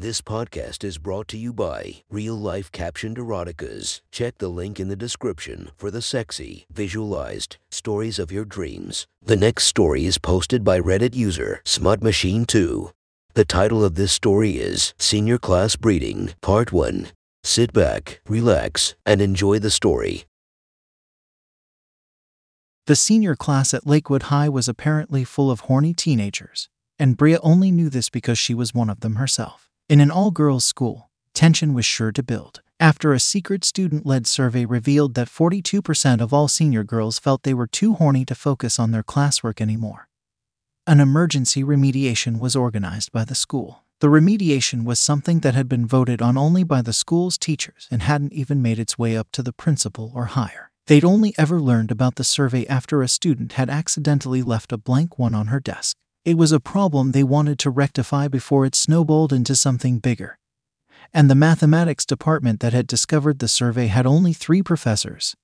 This podcast is brought to you by Real Life Captioned Eroticas. Check the link in the description for the sexy, visualized stories of your dreams. The next story is posted by Reddit user Smut Machine 2. The title of this story is Senior Class Breeding, Part 1. Sit back, relax, and enjoy the story. The senior class at Lakewood High was apparently full of horny teenagers, and Bria only knew this because she was one of them herself. In an all girls school, tension was sure to build. After a secret student led survey revealed that 42% of all senior girls felt they were too horny to focus on their classwork anymore. An emergency remediation was organized by the school. The remediation was something that had been voted on only by the school's teachers and hadn't even made its way up to the principal or higher. They'd only ever learned about the survey after a student had accidentally left a blank one on her desk. It was a problem they wanted to rectify before it snowballed into something bigger. And the mathematics department that had discovered the survey had only three professors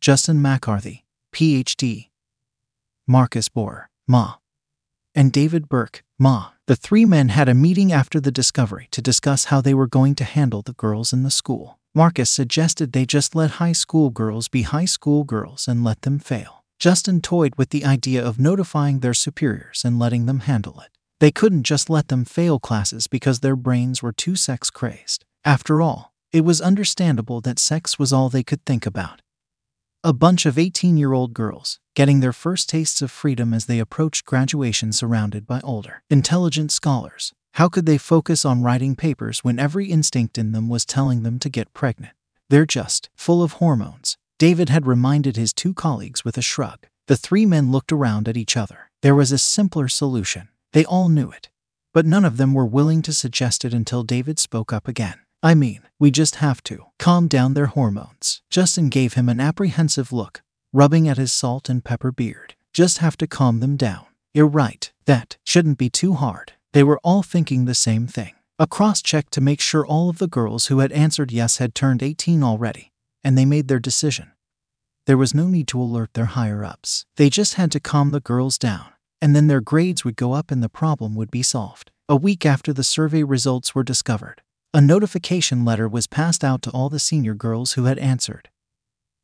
Justin McCarthy, PhD, Marcus Bohr, Ma, and David Burke, Ma. The three men had a meeting after the discovery to discuss how they were going to handle the girls in the school. Marcus suggested they just let high school girls be high school girls and let them fail. Justin toyed with the idea of notifying their superiors and letting them handle it. They couldn't just let them fail classes because their brains were too sex crazed. After all, it was understandable that sex was all they could think about. A bunch of 18 year old girls, getting their first tastes of freedom as they approached graduation surrounded by older, intelligent scholars. How could they focus on writing papers when every instinct in them was telling them to get pregnant? They're just full of hormones, David had reminded his two colleagues with a shrug. The three men looked around at each other. There was a simpler solution. They all knew it. But none of them were willing to suggest it until David spoke up again. I mean, we just have to calm down their hormones. Justin gave him an apprehensive look, rubbing at his salt and pepper beard. Just have to calm them down. You're right. That shouldn't be too hard. They were all thinking the same thing. A cross check to make sure all of the girls who had answered yes had turned 18 already and they made their decision. There was no need to alert their higher ups. They just had to calm the girls down, and then their grades would go up and the problem would be solved. A week after the survey results were discovered, a notification letter was passed out to all the senior girls who had answered.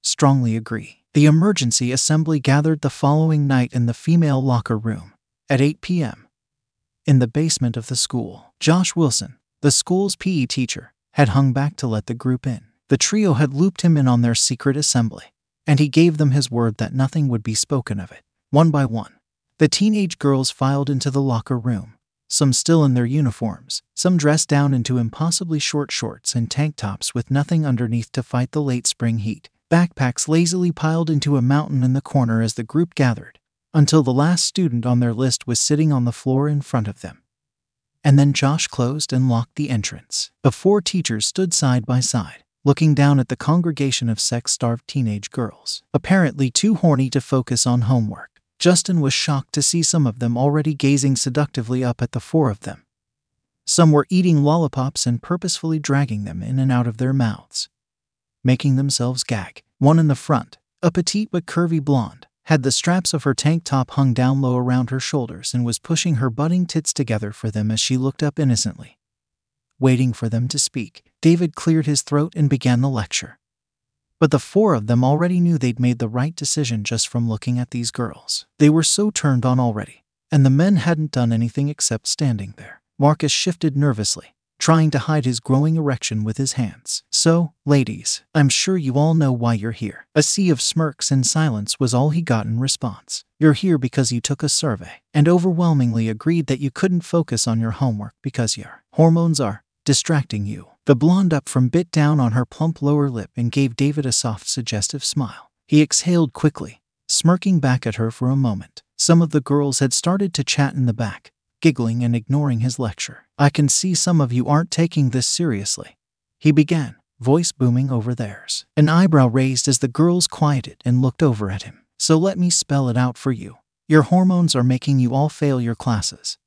Strongly agree. The emergency assembly gathered the following night in the female locker room at 8 p.m. In the basement of the school, Josh Wilson, the school's PE teacher, had hung back to let the group in. The trio had looped him in on their secret assembly, and he gave them his word that nothing would be spoken of it. One by one, the teenage girls filed into the locker room, some still in their uniforms, some dressed down into impossibly short shorts and tank tops with nothing underneath to fight the late spring heat. Backpacks lazily piled into a mountain in the corner as the group gathered, until the last student on their list was sitting on the floor in front of them. And then Josh closed and locked the entrance. The four teachers stood side by side, looking down at the congregation of sex starved teenage girls, apparently too horny to focus on homework. Justin was shocked to see some of them already gazing seductively up at the four of them. Some were eating lollipops and purposefully dragging them in and out of their mouths, making themselves gag. One in the front, a petite but curvy blonde, had the straps of her tank top hung down low around her shoulders and was pushing her budding tits together for them as she looked up innocently waiting for them to speak. David cleared his throat and began the lecture. But the four of them already knew they'd made the right decision just from looking at these girls. They were so turned on already, and the men hadn't done anything except standing there. Marcus shifted nervously, trying to hide his growing erection with his hands. So, ladies, I'm sure you all know why you're here. A sea of smirks and silence was all he got in response. You're here because you took a survey and overwhelmingly agreed that you couldn't focus on your homework because your hormones are distracting you. The blonde up from bit down on her plump lower lip and gave David a soft, suggestive smile. He exhaled quickly, smirking back at her for a moment. Some of the girls had started to chat in the back, giggling and ignoring his lecture. I can see some of you aren't taking this seriously. He began, voice booming over theirs. An eyebrow raised as the girls quieted and looked over at him. So let me spell it out for you. Your hormones are making you all fail your classes.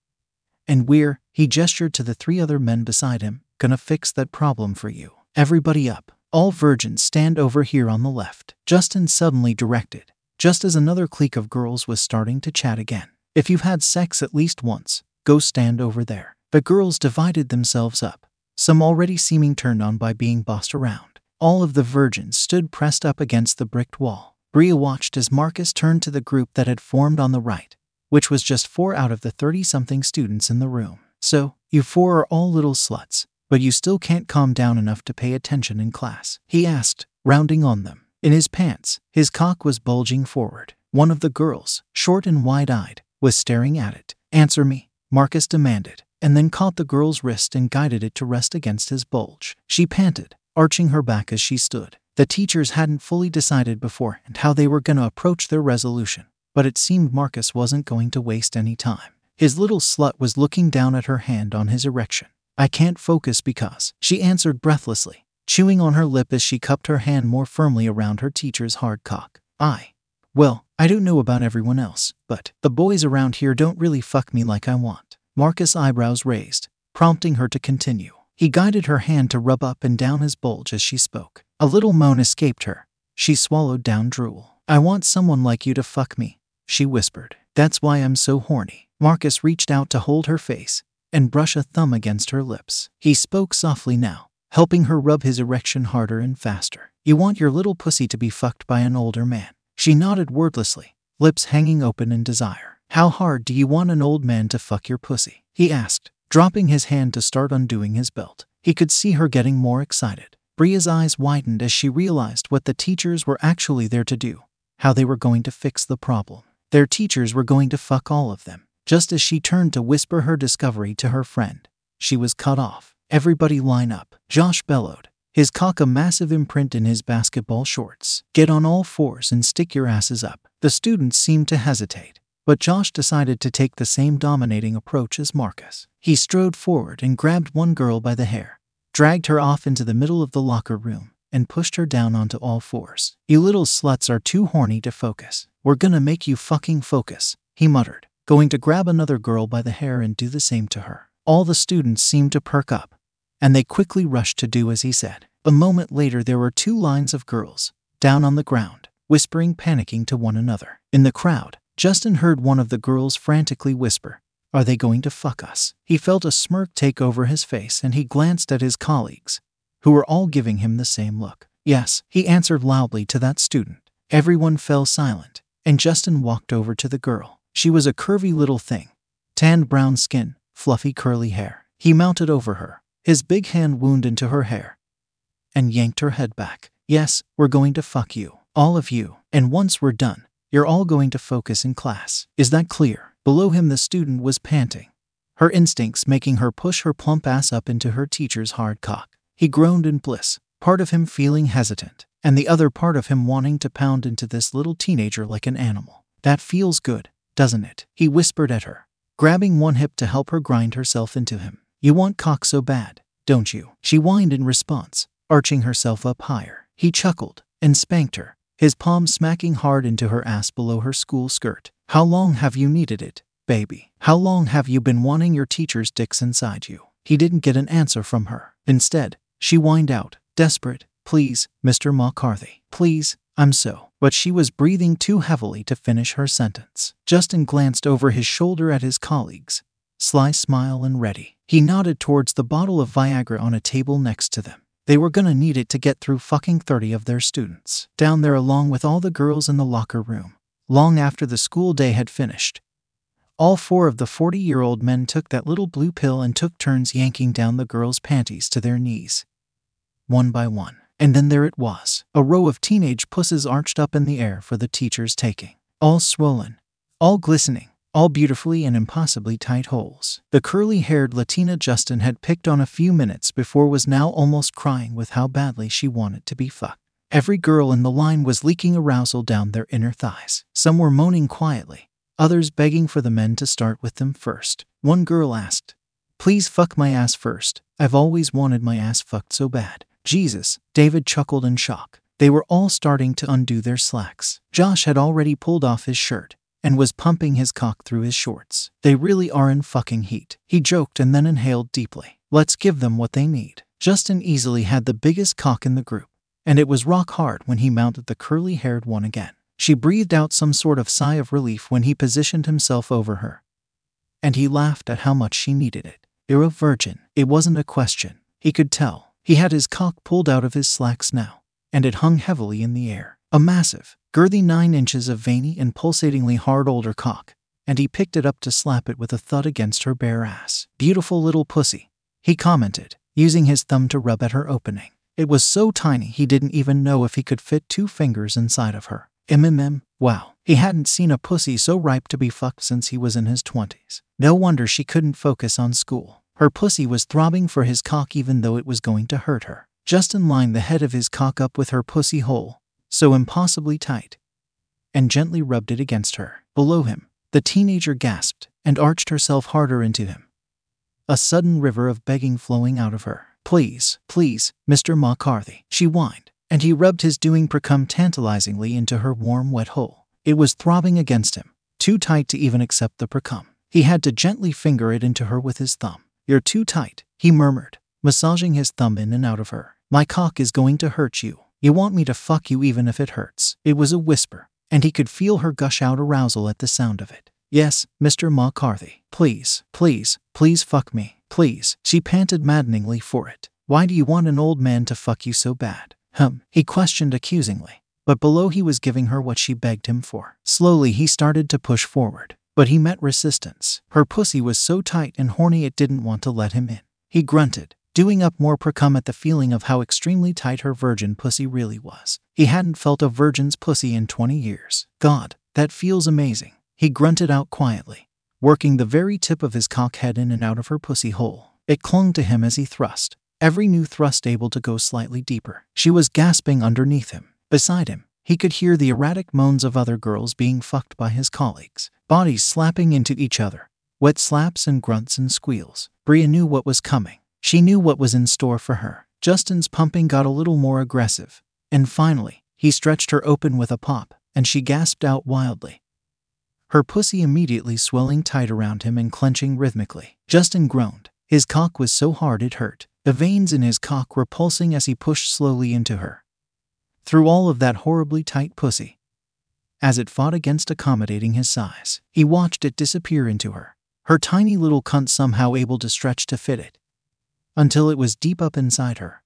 And we're, he gestured to the three other men beside him, gonna fix that problem for you. Everybody up. All virgins stand over here on the left. Justin suddenly directed, just as another clique of girls was starting to chat again. If you've had sex at least once, go stand over there. The girls divided themselves up, some already seeming turned on by being bossed around. All of the virgins stood pressed up against the bricked wall. Bria watched as Marcus turned to the group that had formed on the right, which was just four out of the 30 something students in the room. So, you four are all little sluts, but you still can't calm down enough to pay attention in class, he asked, rounding on them. In his pants, his cock was bulging forward. One of the girls, short and wide eyed, was staring at it. Answer me, Marcus demanded, and then caught the girl's wrist and guided it to rest against his bulge. She panted, arching her back as she stood. The teachers hadn't fully decided before and how they were going to approach their resolution, but it seemed Marcus wasn't going to waste any time. His little slut was looking down at her hand on his erection. I can't focus because, she answered breathlessly, chewing on her lip as she cupped her hand more firmly around her teacher's hard cock. I. Well, I don't know about everyone else, but the boys around here don't really fuck me like I want. Marcus' eyebrows raised, prompting her to continue. He guided her hand to rub up and down his bulge as she spoke. A little moan escaped her. She swallowed down drool. I want someone like you to fuck me, she whispered. That's why I'm so horny. Marcus reached out to hold her face and brush a thumb against her lips. He spoke softly now, helping her rub his erection harder and faster. You want your little pussy to be fucked by an older man. She nodded wordlessly, lips hanging open in desire. How hard do you want an old man to fuck your pussy? He asked, dropping his hand to start undoing his belt. He could see her getting more excited. Bria's eyes widened as she realized what the teachers were actually there to do, how they were going to fix the problem. Their teachers were going to fuck all of them. Just as she turned to whisper her discovery to her friend, she was cut off. Everybody line up. Josh bellowed, his cock a massive imprint in his basketball shorts. Get on all fours and stick your asses up. The students seemed to hesitate, but Josh decided to take the same dominating approach as Marcus. He strode forward and grabbed one girl by the hair, dragged her off into the middle of the locker room, and pushed her down onto all fours. You little sluts are too horny to focus. We're gonna make you fucking focus, he muttered, going to grab another girl by the hair and do the same to her. All the students seemed to perk up, and they quickly rushed to do as he said. A moment later, there were two lines of girls, down on the ground, whispering, panicking to one another. In the crowd, Justin heard one of the girls frantically whisper, Are they going to fuck us? He felt a smirk take over his face and he glanced at his colleagues, who were all giving him the same look. Yes, he answered loudly to that student. Everyone fell silent, and Justin walked over to the girl. She was a curvy little thing, tanned brown skin, fluffy curly hair. He mounted over her, his big hand wound into her hair, and yanked her head back. Yes, we're going to fuck you. All of you. And once we're done, you're all going to focus in class. Is that clear? Below him, the student was panting, her instincts making her push her plump ass up into her teacher's hard cock. He groaned in bliss, part of him feeling hesitant, and the other part of him wanting to pound into this little teenager like an animal. That feels good, doesn't it? He whispered at her, grabbing one hip to help her grind herself into him. You want cock so bad, don't you? She whined in response, arching herself up higher. He chuckled and spanked her, his palm smacking hard into her ass below her school skirt. How long have you needed it, baby? How long have you been wanting your teacher's dicks inside you? He didn't get an answer from her. Instead, she whined out, desperate, Please, Mr. McCarthy, please, I'm so. But she was breathing too heavily to finish her sentence. Justin glanced over his shoulder at his colleagues, sly smile and ready. He nodded towards the bottle of Viagra on a table next to them. They were gonna need it to get through fucking 30 of their students. Down there, along with all the girls in the locker room, long after the school day had finished. All four of the 40 year old men took that little blue pill and took turns yanking down the girls' panties to their knees. One by one. And then there it was a row of teenage pusses arched up in the air for the teacher's taking. All swollen, all glistening, all beautifully and impossibly tight holes. The curly haired Latina Justin had picked on a few minutes before was now almost crying with how badly she wanted to be fucked. Every girl in the line was leaking arousal down their inner thighs. Some were moaning quietly, others begging for the men to start with them first. One girl asked, Please fuck my ass first. I've always wanted my ass fucked so bad. Jesus, David chuckled in shock. They were all starting to undo their slacks. Josh had already pulled off his shirt and was pumping his cock through his shorts. They really are in fucking heat. He joked and then inhaled deeply. Let's give them what they need. Justin easily had the biggest cock in the group, and it was rock hard when he mounted the curly haired one again. She breathed out some sort of sigh of relief when he positioned himself over her, and he laughed at how much she needed it. You're a virgin. It wasn't a question. He could tell. He had his cock pulled out of his slacks now, and it hung heavily in the air. A massive, girthy nine inches of veiny and pulsatingly hard older cock, and he picked it up to slap it with a thud against her bare ass. Beautiful little pussy, he commented, using his thumb to rub at her opening. It was so tiny he didn't even know if he could fit two fingers inside of her. MMM, wow. He hadn't seen a pussy so ripe to be fucked since he was in his 20s. No wonder she couldn't focus on school. Her pussy was throbbing for his cock even though it was going to hurt her. Justin lined the head of his cock up with her pussy hole, so impossibly tight, and gently rubbed it against her. Below him, the teenager gasped and arched herself harder into him. A sudden river of begging flowing out of her. Please, please, Mr. McCarthy, she whined, and he rubbed his doing precum tantalizingly into her warm, wet hole. It was throbbing against him, too tight to even accept the precum. He had to gently finger it into her with his thumb. You're too tight, he murmured, massaging his thumb in and out of her. My cock is going to hurt you. You want me to fuck you even if it hurts. It was a whisper, and he could feel her gush out arousal at the sound of it. Yes, Mr. McCarthy. Please, please, please fuck me. Please. She panted maddeningly for it. Why do you want an old man to fuck you so bad? Hum, he questioned accusingly. But below he was giving her what she begged him for. Slowly he started to push forward, but he met resistance. Her pussy was so tight and horny it didn't want to let him in. He grunted, doing up more precum at the feeling of how extremely tight her virgin pussy really was. He hadn't felt a virgin's pussy in 20 years. God, that feels amazing. He grunted out quietly, working the very tip of his cock head in and out of her pussy hole. It clung to him as he thrust, every new thrust able to go slightly deeper. She was gasping underneath him. Beside him, he could hear the erratic moans of other girls being fucked by his colleagues, bodies slapping into each other, wet slaps and grunts and squeals. Bria knew what was coming. She knew what was in store for her. Justin's pumping got a little more aggressive, and finally, he stretched her open with a pop, and she gasped out wildly. Her pussy immediately swelling tight around him and clenching rhythmically. Justin groaned. His cock was so hard it hurt. The veins in his cock were pulsing as he pushed slowly into her through all of that horribly tight pussy. As it fought against accommodating his size, he watched it disappear into her, her tiny little cunt somehow able to stretch to fit it, until it was deep up inside her.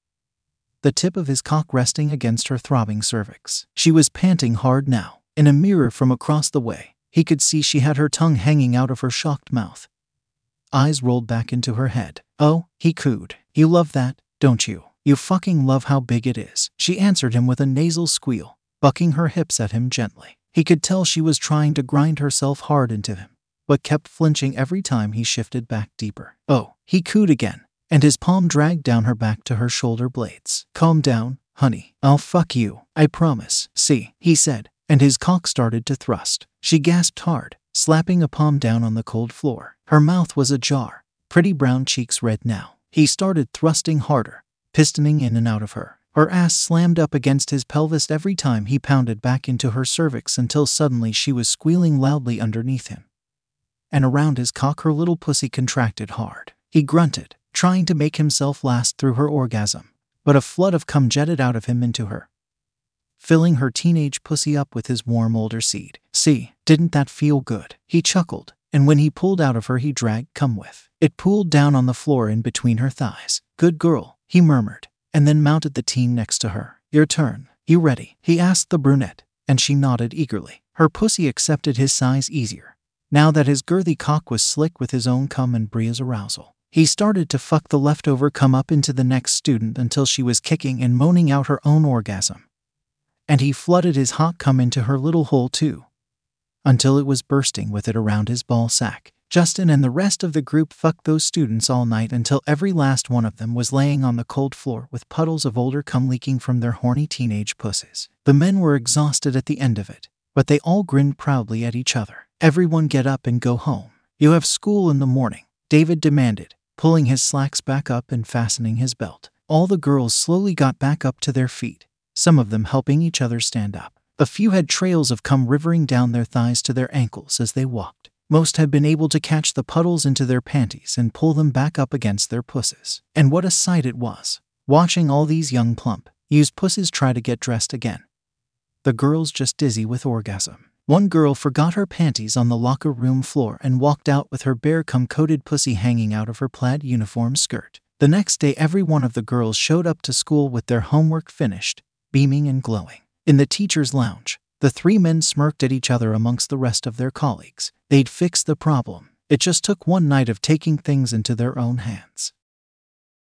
The tip of his cock resting against her throbbing cervix. She was panting hard now. In a mirror from across the way, he could see she had her tongue hanging out of her shocked mouth. Eyes rolled back into her head. Oh, he cooed. You love that, don't you? You fucking love how big it is. She answered him with a nasal squeal, bucking her hips at him gently. He could tell she was trying to grind herself hard into him, but kept flinching every time he shifted back deeper. Oh, he cooed again, and his palm dragged down her back to her shoulder blades. Calm down, honey. I'll fuck you. I promise. See, he said, and his cock started to thrust. She gasped hard, slapping a palm down on the cold floor. Her mouth was ajar, pretty brown cheeks red now. He started thrusting harder, pistoning in and out of her. Her ass slammed up against his pelvis every time he pounded back into her cervix until suddenly she was squealing loudly underneath him. And around his cock, her little pussy contracted hard. He grunted, trying to make himself last through her orgasm, but a flood of cum jetted out of him into her, filling her teenage pussy up with his warm older seed. See, didn't that feel good? He chuckled, and when he pulled out of her, he dragged cum with. It pooled down on the floor in between her thighs. Good girl, he murmured, and then mounted the team next to her. Your turn. You ready? He asked the brunette, and she nodded eagerly. Her pussy accepted his size easier, now that his girthy cock was slick with his own cum and Bria's arousal. He started to fuck the leftover cum up into the next student until she was kicking and moaning out her own orgasm. And he flooded his hot cum into her little hole too, until it was bursting with it around his ball sack. Justin and the rest of the group fucked those students all night until every last one of them was laying on the cold floor with puddles of older cum leaking from their horny teenage pussies. The men were exhausted at the end of it, but they all grinned proudly at each other. Everyone get up and go home. You have school in the morning, David demanded, pulling his slacks back up and fastening his belt. All the girls slowly got back up to their feet, some of them helping each other stand up. A few had trails of cum rivering down their thighs to their ankles as they walked. Most had been able to catch the puddles into their panties and pull them back up against their pusses. And what a sight it was, watching all these young plump, used pusses try to get dressed again. The girls just dizzy with orgasm. One girl forgot her panties on the locker room floor and walked out with her bare cum coated pussy hanging out of her plaid uniform skirt. The next day, every one of the girls showed up to school with their homework finished, beaming and glowing. In the teacher's lounge, the three men smirked at each other amongst the rest of their colleagues. They'd fixed the problem. It just took one night of taking things into their own hands.